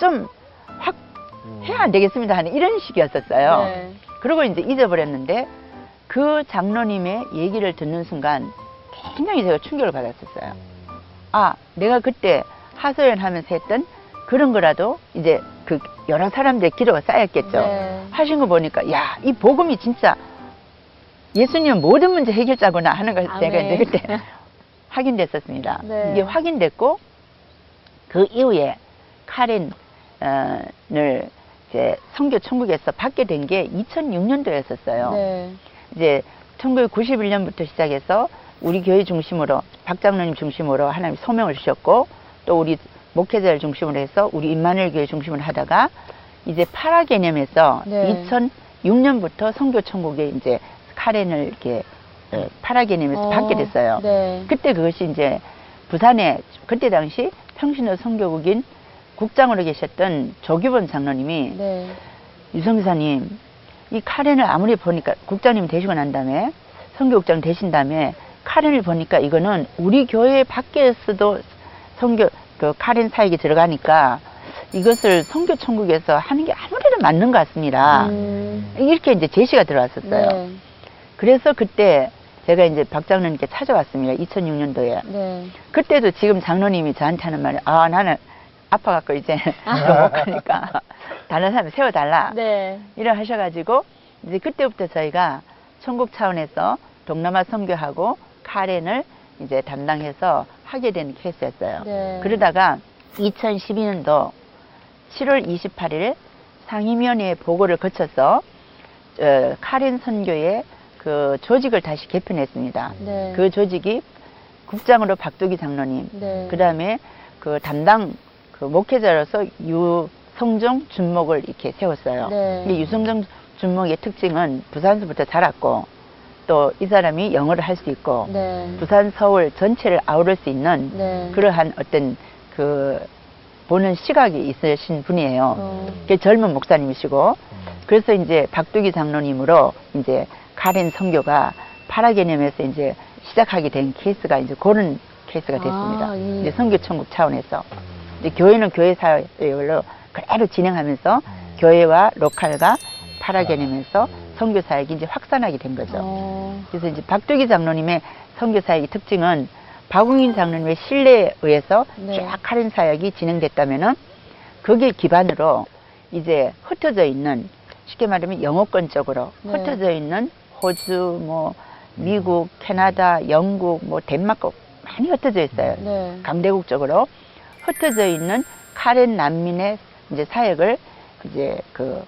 좀 확 해야 안 되겠습니다 하는 이런 식이었었어요. 네. 그리고 이제 잊어버렸는데 그 장로님의 얘기를 듣는 순간 굉장히 제가 충격을 받았었어요. 아, 내가 그때 하소연 하면서 했던 그런 거라도 이제 그 여러 사람들의 기도가 쌓였겠죠. 네. 하신 거 보니까 야, 이 복음이 진짜 예수님은 모든 문제 해결자구나 하는 걸 제가 아멘. 이제 그때 확인됐었습니다. 네. 이게 확인됐고 그 이후에 카렌을 이제 선교 천국에서 받게 된 게 2006년도였었어요. 네. 이제 1991년부터 시작해서 우리 교회 중심으로 박 장로님 중심으로 하나님 소명을 주셨고 또 우리 목회자를 중심으로 해서 우리 임마누엘 교회 중심으로 하다가 이제 파라 개념에서 네. 2006년부터 선교 천국에 이제 카렌을 이렇게 어, 파라 개념에서 어, 받게 됐어요. 네. 그때 그것이 이제 부산에 그때 당시 평신도 선교국인 국장으로 계셨던 조규범 장로님이 네. 유성사님, 이 카렌을 아무리 보니까 국장님 되시고 난 다음에 선교국장 되신 다음에 카렌을 보니까 이거는 우리 교회 밖에서도 선교 그 카렌 사역이 들어가니까 이것을 선교 천국에서 하는 게 아무래도 맞는 것 같습니다. 음, 이렇게 이제 제시가 들어왔었어요. 네. 그래서 그때 제가 이제 박 장로님께 찾아왔습니다. 2006년도에. 네. 그때도 지금 장로님이 저한테 하는 말이 아 나는 아파갖고 이제 못 가니까 다른 사람 세워달라 네. 이래 하셔가지고 이제 그때부터 저희가 천국 차원에서 동남아 선교하고 카렌을 이제 담당해서 하게 된 케이스였어요. 네. 그러다가 2012년도 7월 28일 상임위원회 보고를 거쳐서 어, 카렌 선교의 그 조직을 다시 개편했습니다. 네. 그 조직이 국장으로 박두기 장로님, 네. 그 다음에 그 담당 그 목회자로서 유 성종 준목을 이렇게 세웠어요. 네. 이 유성종 준목의 특징은 부산서부터 자랐고 또 이 사람이 영어를 할 수 있고 네. 부산 서울 전체를 아우를 수 있는 네. 그러한 어떤 그 보는 시각이 있으신 분이에요. 어, 그 젊은 목사님이시고 그래서 이제 박두기 장로님으로 이제 카렌 선교가 para 개념에서 이제 시작하게 된 케이스가 이제 그런 케이스가 됐습니다. 아, 이- 이제 선교 천국 차원에서 이제 교회는 교회 사역으로 그대로 진행하면서 교회와 local과 para 개념에서 선교 사역이 이제 확산하게 된 거죠. 어, 그래서 이제 박두기 장로님의 선교 사역의 특징은 박웅인 장로님의 신뢰에 의해서 네. 쫙 카렌 사역이 진행됐다면은 거기에 기반으로 이제 흩어져 있는 쉽게 말하면 영어권 쪽으로 네. 흩어져 있는 호주, 뭐 미국, 캐나다, 영국, 뭐 덴마크 많이 흩어져 있어요. 네. 강대국 쪽으로 흩어져 있는 카렌 난민의 이제 사역을 이제 그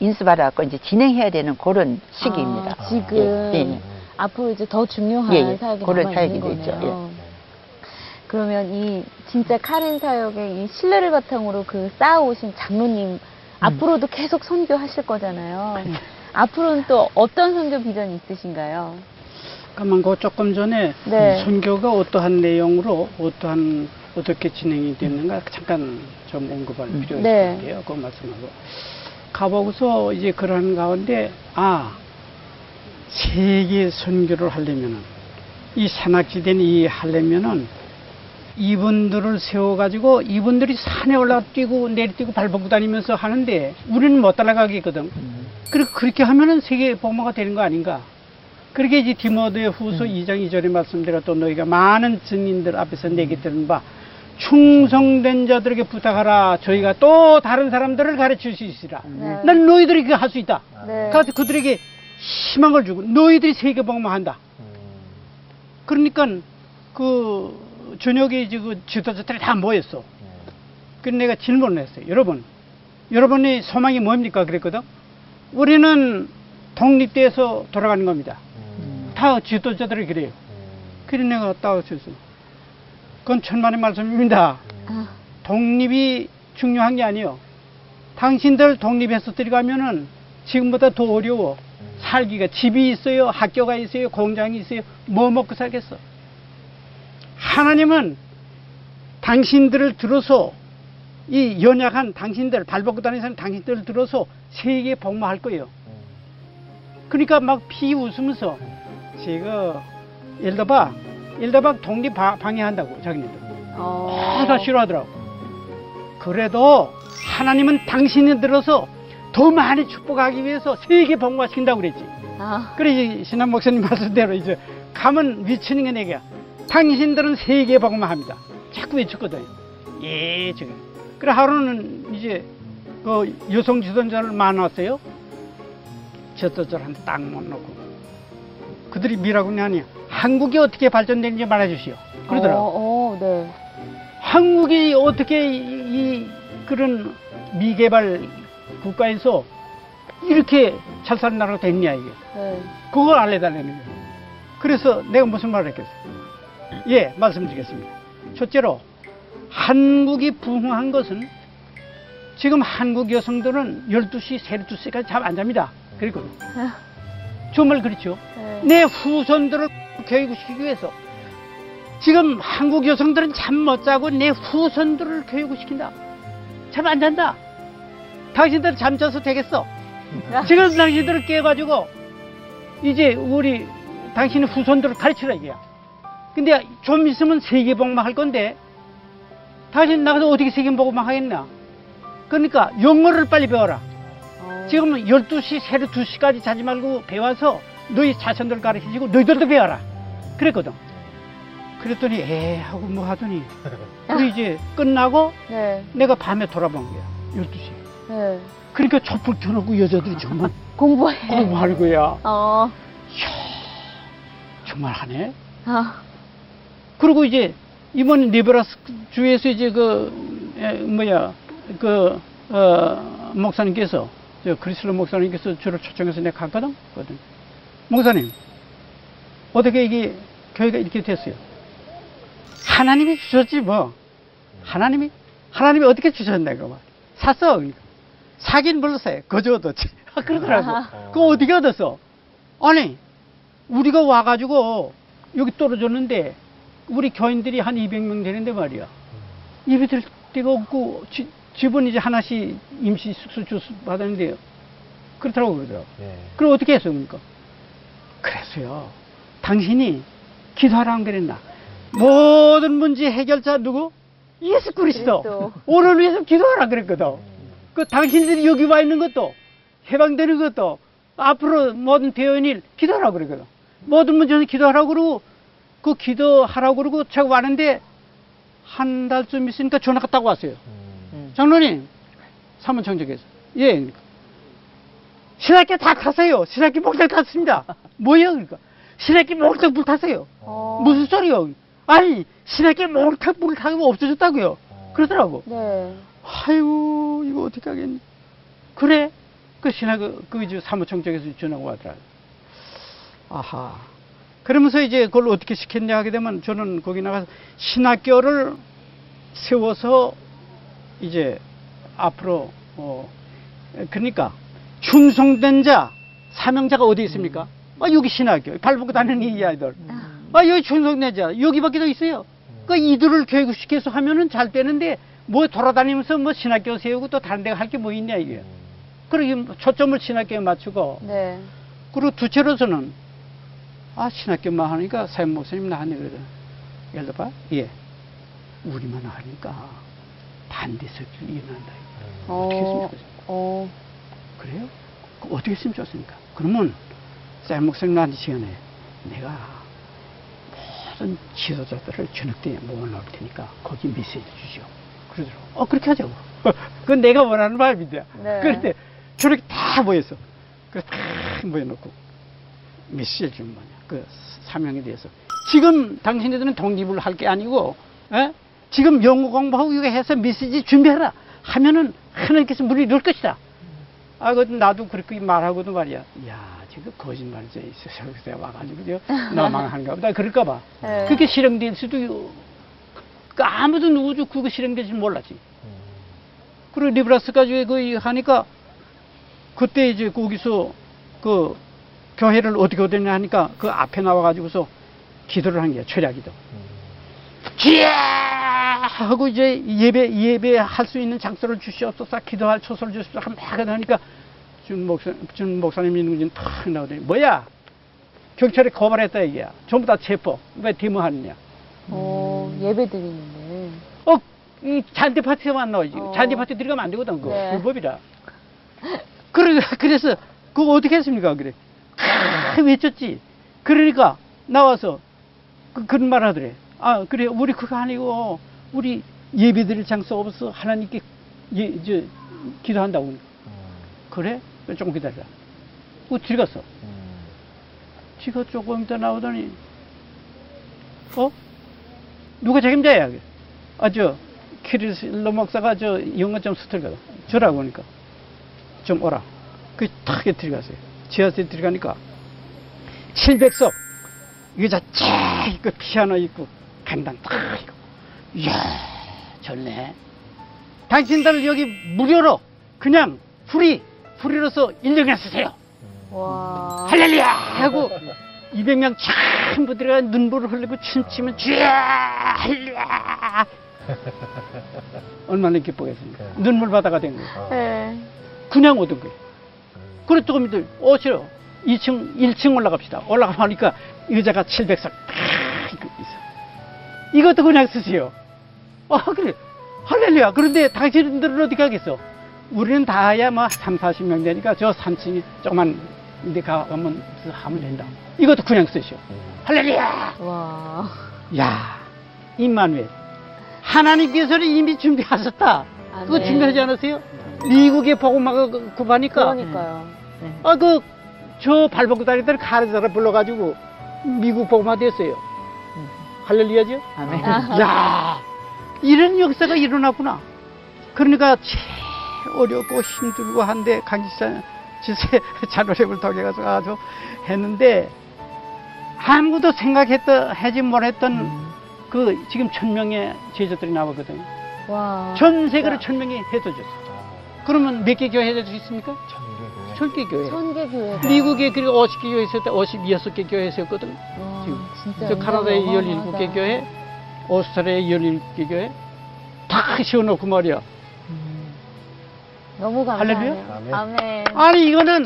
인수받아갖고 이제 진행해야 되는 그런 시기입니다. 아, 지금 예, 예. 앞으로 이제 더 중요한 예, 예. 사역이 그런 사역이 있죠. 예. 그러면 이 진짜 카렌 사역의 이 신뢰를 바탕으로 그 쌓아오신 장로님 음. 앞으로도 계속 선교하실 거잖아요. 앞으로는 또 어떤 선교 비전이 있으신가요? 그러면 그 조금 전에 네. 선교가 어떠한 내용으로 어떠한 어떻게 진행이 됐는가 잠깐 좀 언급할 음. 필요가 네. 있을 텐데요. 그 말씀하고 가보고서 이제 그러한 가운데 아 세계 선교를 하려면은 이 산악지대는 이 하려면은 이분들을 세워가지고 이분들이 산에 올라 뛰고 내리뛰고 발벗고 다니면서 하는데 우리는 못 따라가겠거든. 그리고 그렇게 하면은 세계 복마가 되는 거 아닌가? 그렇게 이제 디모데 후서 2장 2절에 말씀드렸던 너희가 많은 증인들 앞에서 내게 들은 바 충성된 자들에게 부탁하라. 저희가 또 다른 사람들을 가르칠 수 있으라. 네. 난 너희들이 그거 할 수 있다. 네. 가서 그들에게 희망을 주고 너희들이 세계 복마한다. 그러니까 그 저녁에 이제 그 지도자들이 다 모였어. 그래서 내가 질문을 했어요. 여러분, 여러분의 소망이 뭡니까? 그랬거든. 우리는 독립돼서 돌아가는 겁니다. 다 지도자들이 그래요. 그래 내가 따왔었어. 그건 천만의 말씀입니다. 아, 독립이 중요한 게 아니에요. 당신들 독립해서 들어가면은 지금보다 더 어려워. 살기가 집이 있어요, 학교가 있어요, 공장이 있어요. 뭐 먹고 살겠어? 하나님은 당신들을 들어서 이 연약한 당신들 발벗고 다니는 사람 당신들을 들어서 세계 복무할 거예요. 그러니까 막 피 웃으면서 제가 일다박 일다박 독립 바- 방해한다고 자기네들. 어. 아, 다 싫어하더라고. 그래도 하나님은 당신이 들어서 더 많이 축복하기 위해서 세계 복무시킨다고 그랬지. 아, 그래, 신한 목사님 말씀대로 이제 가면 외치는 게 내가 당신들은 세계 복무만 합니다. 자꾸 외쳤거든. 예, 저기. 그래, 하루는 이제 그 여성 지도자를 만났어요. 저도저한테 딱 못놓고. 그들이 미라고 하니 한국이 어떻게 발전되는지 말해주시오. 그러더라고. 어, 어, 네. 한국이 어떻게 이, 이 그런 미개발 국가에서 이렇게 잘 사는 나라가 됐냐 이게. 네. 그걸 알려달라는 거예요. 그래서 내가 무슨 말을 했겠어요? 예, 말씀드리겠습니다. 첫째로 한국이 부흥한 것은 지금 한국 여성들은 12시, 새벽 2시까지 잠 안 잡니다. 그리고 정말 그렇죠. 네. 내 후손들을 교육시키기 위해서 지금 한국 여성들은 잠 못 자고 내 후손들을 교육을 시킨다. 잠 안 잔다. 당신들 잠자서 되겠어. 지금 당신들을 깨가지고 이제 우리 당신의 후손들을 가르치라 이게야. 근데 좀 있으면 세계복만 할 건데 당신 나가서 어떻게 세계복만 하겠나? 그러니까 영어를 빨리 배워라. 어. 지금 12시, 새벽 2시까지 자지 말고 배워서 너희 자손들 가르치고 너희들도 배워라. 그랬거든. 그랬더니 에 하고 뭐 하더니 우리 이제 끝나고 네. 내가 밤에 돌아본 거야. 12시. 네. 그러니까 촛불 켜놓고 여자들이 정말 공부해. 공부하는 거야. 어. 정말 하네. 아. 그리고 이제 이번 네브라스 주에서 이제 그 에, 뭐야 그 어, 목사님께서 저 크리스로 목사님께서 저를 초청해서 내가 갔거든. 목사님 어떻게 이게 교회가 이렇게 됐어요? 하나님이 주셨지 뭐. 하나님이 하나님이 어떻게 주셨나 그 말. 샀어. 그러니까. 사긴 별로 사요. 거저 얻었지. 아, 그러더라고. 그거 어떻게 얻었어? 아니 우리가 와가지고 여기 떨어졌는데 우리 교인들이 한 200명 되는데 말이야. 입에 들 데가 없고 지- 집은 이제 하나씩 임시 숙소 주스 받았는데 그렇다고 그러더라고. 예. 그럼 어떻게 했어 그러니까? 그래서요. 당신이 기도하라는 그랬나? 모든 문제 해결자 누구? 예수 그리스도. 오늘 위해서 기도하라 그랬거든. 그 당신들이 여기 와 있는 것도 해방되는 것도 앞으로 모든 대원일 기도하라고 그러거든. 모든 문제는 기도하라고 그러고 그 기도하라고 그러고 제가 왔는데 한 달쯤 있으니까 전화가 딱 왔어요. 음. 장로님, 사무총장께서. 예. 신학교 다 타세요. 신학교 목장 탔습니다. 뭐예요, 그러니까? 신학교 목장 불 타세요. 어. 무슨 소리요? 아니, 신학교 목장 불 타고 없어졌다고요. 그러더라고. 네. 아이고, 이거 어떻게 하겠니? 그래? 그 신학, 그 이제 사무총장에서 전화가 왔더라. 아하. 그러면서 이제 그걸 어떻게 시켰냐 하게 되면 저는 거기 나가서 신학교를 세워서 이제 앞으로, 어, 그러니까 충성된 자, 사명자가 어디 있습니까? 아, 여기 신학교. 발 벗고 다니는 이 아이들. 아, 여기 충성된 자. 여기밖에 더 있어요. 그 이들을 교육시켜서 하면은 잘 되는데 뭐 돌아다니면서 뭐 신학교 세우고 또 다른 데할게 뭐 있냐 이게. 그러게 초점을 신학교에 맞추고 네. 그리고 두째로서는 아 신학교만 하니까 사임 목사님 나한테 그러더라. 예를 들어 봐, 예, 우리만 하니까 반대석이 일어난다. 어떻게 했으면 어. 좋겠어요? 어. 그래요? 그 어떻게 했으면 좋습니까? 그러면 사임 목사님 나한테 시간에 내가 모든 지도자들을 저녁 때 모아놓을 테니까 거기 메시지 주죠. 그러더라고. 어 그렇게 하자고. 그건 내가 원하는 마음인데. 네. 그런데 저렇게 다 모였어. 그래서 다 모여놓고 메시지 좀 뭐냐. 그 사명에 대해서. 지금 당신네들은 독립을 할 게 아니고, 에? 지금 영어 공부하고 이거 해서 메시지 준비하라. 하면은 하나님께서 물이 넣을 것이다. 아, 그 나도 그렇게 말하고도 말이야. 야, 지금 있어. 여기서 와가지고, 나 망한가 보다. 그럴까 봐. 네. 그게 실행될 수도, 있고. 그 아무도 누구도 그거 실행될 줄 몰랐지. 그리고 리브라스까지 그 하니까 그때 이제 거기서 그 교회를 어떻게 얻었냐 하니까 그 앞에 나와가지고서 기도를 한 거야. 철야기도. 기야 하고 이제 예배 예배 할 수 있는 장소를 주시옵소서 기도할 초소를 주시옵소서 막 하니까 준 목사 준 목사님이 누군지 탁 나오더니 뭐야 경찰에 고발했다 이게야 전부 다 체포 왜 데모하느냐 어. 예배 드리는데. 어, 이 잔디 파티에만 나오지. 어. 잔디 파티 들어가면 안 되거든, 그거. 네. 불법이라. 그래, 그래서, 그거 어떻게 했습니까? 그래. 아, 외쳤지. 그러니까, 나와서, 그, 그런 말 하더래. 아, 그래, 우리 그거 아니고, 우리 예배 드릴 장소 없어. 하나님께, 예, 저, 기도한다고. 그래? 그래, 조금 기다려. 그 들어갔어. 지가 조금 있다 나오더니, 어? 누가 책임자야? 그래. 아, 저, 키리슬로 목사가 저 영어 좀 스틀거든. 저라고 하니까. 좀 오라. 그탁 들어갔어요. 지하철에 들어가니까 700석 의자 쫙 있고 피아노 있고 강당 탁 있고 이야 좋네. 당신들 여기 무료로 그냥 free free로서 인정해 주세요. 와. 할렐루야 하고 200명 전부 들어가 눈물을 흘리고 춤추면 주야 할렐루야 얼마나 기뻐했습니까 눈물 바다가 된 거예요 어. 네. 그냥 오던 거예요 그래 조금 이들 오시오 2층 1층 올라갑시다 올라가니까 의자가 700석 딱 있어 이것도 그냥 쓰세요 아 그래 할렐루야 그런데 당신들은 어디 가겠어 우리는 다야 뭐 3, 40명 되니까 저 3층이 조그만 데 가면 하면 된다 이것도 그냥 쓰시오 할렐루야 와. 야 임마누엘 하나님께서는 이미 준비하셨다 그거 아멘. 준비하지 않았어요? 미국의 복음화가 그- 급하니까 그러니까요. 네. 아, 그, 저 발벗고 다니던 카르자를 불러가지고 미국 복음화 됐어요. 할렐루야죠? 아멘. 야 이런 역사가 일어났구나. 그러니까 제일 어렵고 힘들고 한데 강지사 지세 자노력을 통해 가서 아주 했는데 아무도 생각했던 하지 못했던 그 지금 천 명의 제자들이 나왔거든요. 와. 전 세계로 천 명이 해줘졌어. 그러면 몇 개 교회 해줄 수 있습니까? 천개 교회. 천개 교회. 미국에 그리고 50개 교회 있을 때 56개 교회 있었거든. 와, 지금. 진짜 저 카나다에 어마어마하다. 17개 교회, 오스트리아에 17개 교회 다 씌워놓고 말이야. 너무 감사해요. 할렐루야? 아멘. 아멘. 아니 이거는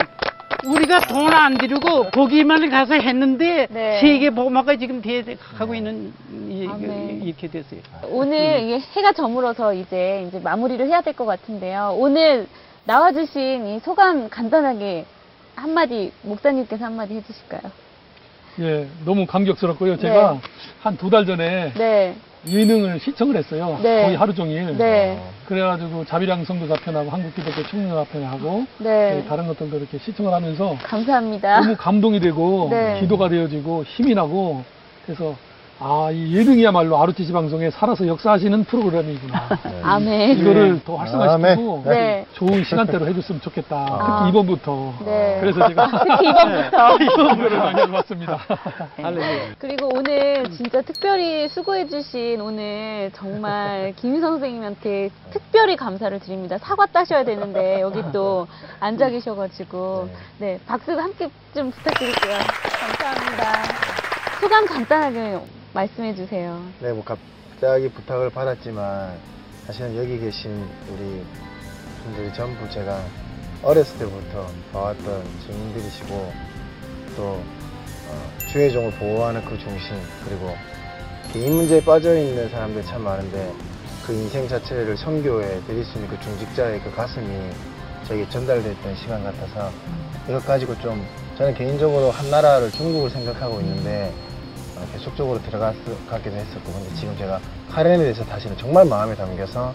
우리가 돈 안 들이고 거기만 가서 했는데 네. 세계 복음화가 지금 돼 하고 있는 이, 아멘. 이렇게 됐어요. 오늘 이게 해가 저물어서 이제 이제 마무리를 해야 될 것 같은데요. 오늘 나와주신 이 소감 간단하게 한마디 목사님께서 한마디 해주실까요? 예, 너무 감격스럽고요. 제가 네. 한 두 달 전에 네, 예능을 시청을 했어요. 네. 거의 하루 종일. 네, 그래가지고 자비랑 선교사 편하고 한국기독교 청년사 편하고 네. 다른 것들도 이렇게 시청을 하면서 감사합니다. 너무 감동이 되고 네. 기도가 되어지고 힘이 나고 그래서 아, 이 예능이야말로 아루티시 방송에 살아서 역사하시는 프로그램이구나. 아멘. 이거를 더 활성화시키고 네. 좋은 시간대로 해줬으면 좋겠다. 아. 특히 이번부터. 네. 그래서 제가 특히 이번부터. 이번을 많이 해봤습니다. 할렐루야. 그리고 오늘 진짜 특별히 수고해주신 오늘 정말 김희성 선생님한테 특별히 감사를 드립니다. 사과 따셔야 되는데 여기 또 앉아 계셔가지고 네 박수 함께 좀 부탁드릴게요. 감사합니다. 소감 간단하게 말씀해 주세요. 네, 뭐 갑자기 부탁을 받았지만 사실은 여기 계신 우리 분들이 전부 제가 어렸을 때부터 봐왔던 증인들이시고 또 어, 주의 종을 보호하는 그 중심 그리고 개인 문제에 빠져 있는 사람들 참 많은데 그 인생 자체를 선교에 드릴 수 있는 그 중직자의 그 가슴이 저에게 전달됐던 시간 같아서 이것 가지고 좀 저는 개인적으로 한 나라를 중국을 생각하고 있는데 어, 계속적으로 들어가기도 했었고 근데 지금 제가 카렌에 대해서 다시는 정말 마음에 담겨서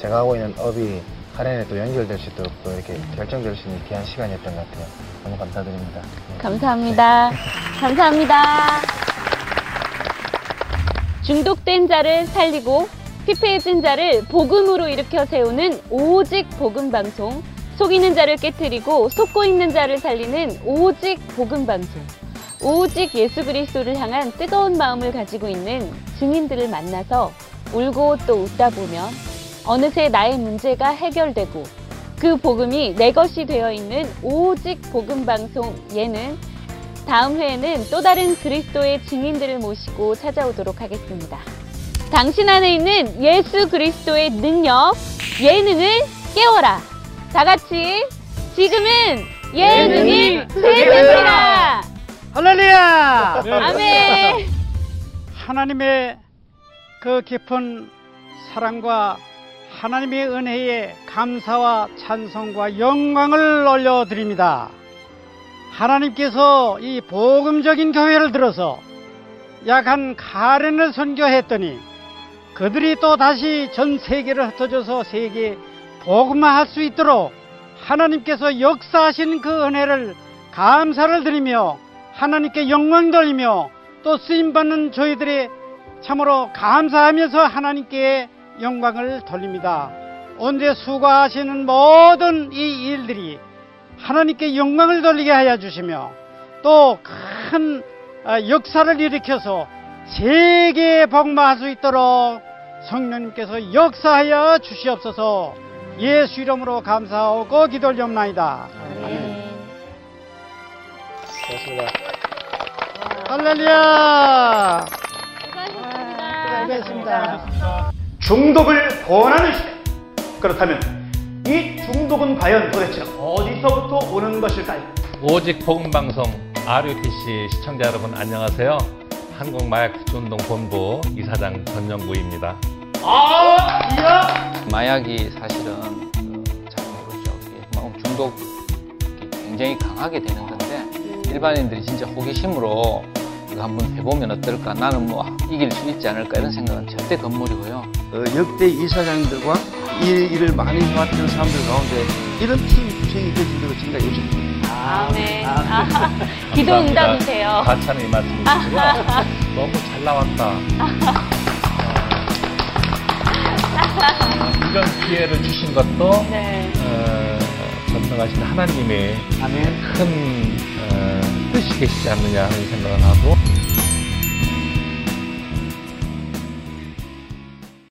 제가 하고 있는 업이 카렌에 또 연결될 수 있도록 또 이렇게 결정될 수 있는 귀한 시간이었던 것 같아요. 너무 감사드립니다. 네. 감사합니다. 감사합니다. 중독된 자를 살리고 피폐해진 자를 복음으로 일으켜 세우는 오직 복음 방송. 속이는 자를 깨뜨리고 속고 있는 자를 살리는 오직 복음 방송. 오직 예수 그리스도를 향한 뜨거운 마음을 가지고 있는 증인들을 만나서 울고 또 웃다 보면 어느새 나의 문제가 해결되고 그 복음이 내 것이 되어 있는 오직 복음 방송 예는 다음 회에는 또 다른 그리스도의 증인들을 모시고 찾아오도록 하겠습니다. 당신 안에 있는 예수 그리스도의 능력, 예능을 깨워라. 다 같이 지금은 예능이 되겠습니다. 할렐루야! 아멘. 하나님의 그 깊은 사랑과 하나님의 은혜에 감사와 찬송과 영광을 올려드립니다. 하나님께서 이 복음적인 교회를 들어서 약 한 가렌을 선교했더니 그들이 또 다시 전 세계를 흩어져서 세계 복음화할 수 있도록 하나님께서 역사하신 그 은혜를 감사를 드리며 하나님께 영광 돌리며 또 쓰임받는 저희들의 참으로 감사하면서 하나님께 영광을 돌립니다. 언제 수고하시는 모든 이 일들이 하나님께 영광을 돌리게 하여 주시며 또 큰 역사를 일으켜서 세계에 복마할 수 있도록 성령님께서 역사하여 주시옵소서 예수 이름으로 감사하고 기도 올려옵나이다. 네. 고맙습니다. 할렐루야! 수고하셨습니다. 수고하셨습니다. 중독을 권하는 시대. 그렇다면 이 중독은 과연 도대체 어디서부터 오는 것일까요? 오직 복음 방송 RUTC 시청자 여러분 안녕하세요. 한국마약주운동본부 이사장 전영구입니다. 아, 이야! 마약이 사실은 그, 잘 모르죠. 이게 뭐 중독이 굉장히 강하게 되는 일반인들이 진짜 호기심으로 이거 한번 해보면 어떨까? 나는 뭐 이길 수 있지 않을까? 이런 생각은 절대 건물이고요. 어, 역대 이사장들과 이 일을 많이 해왔던 사람들 가운데 이런 팀 구성이 되진 적은 생각이 없습니다. 아멘. 아, 기도 응답이세요. 과찬의 말씀이시고요. 너무 잘 나왔다. 어, 이런 기회를 주신 것도 네. 어, 전능하신 하나님의 큰 계시지 않느냐 하는 생각을 하고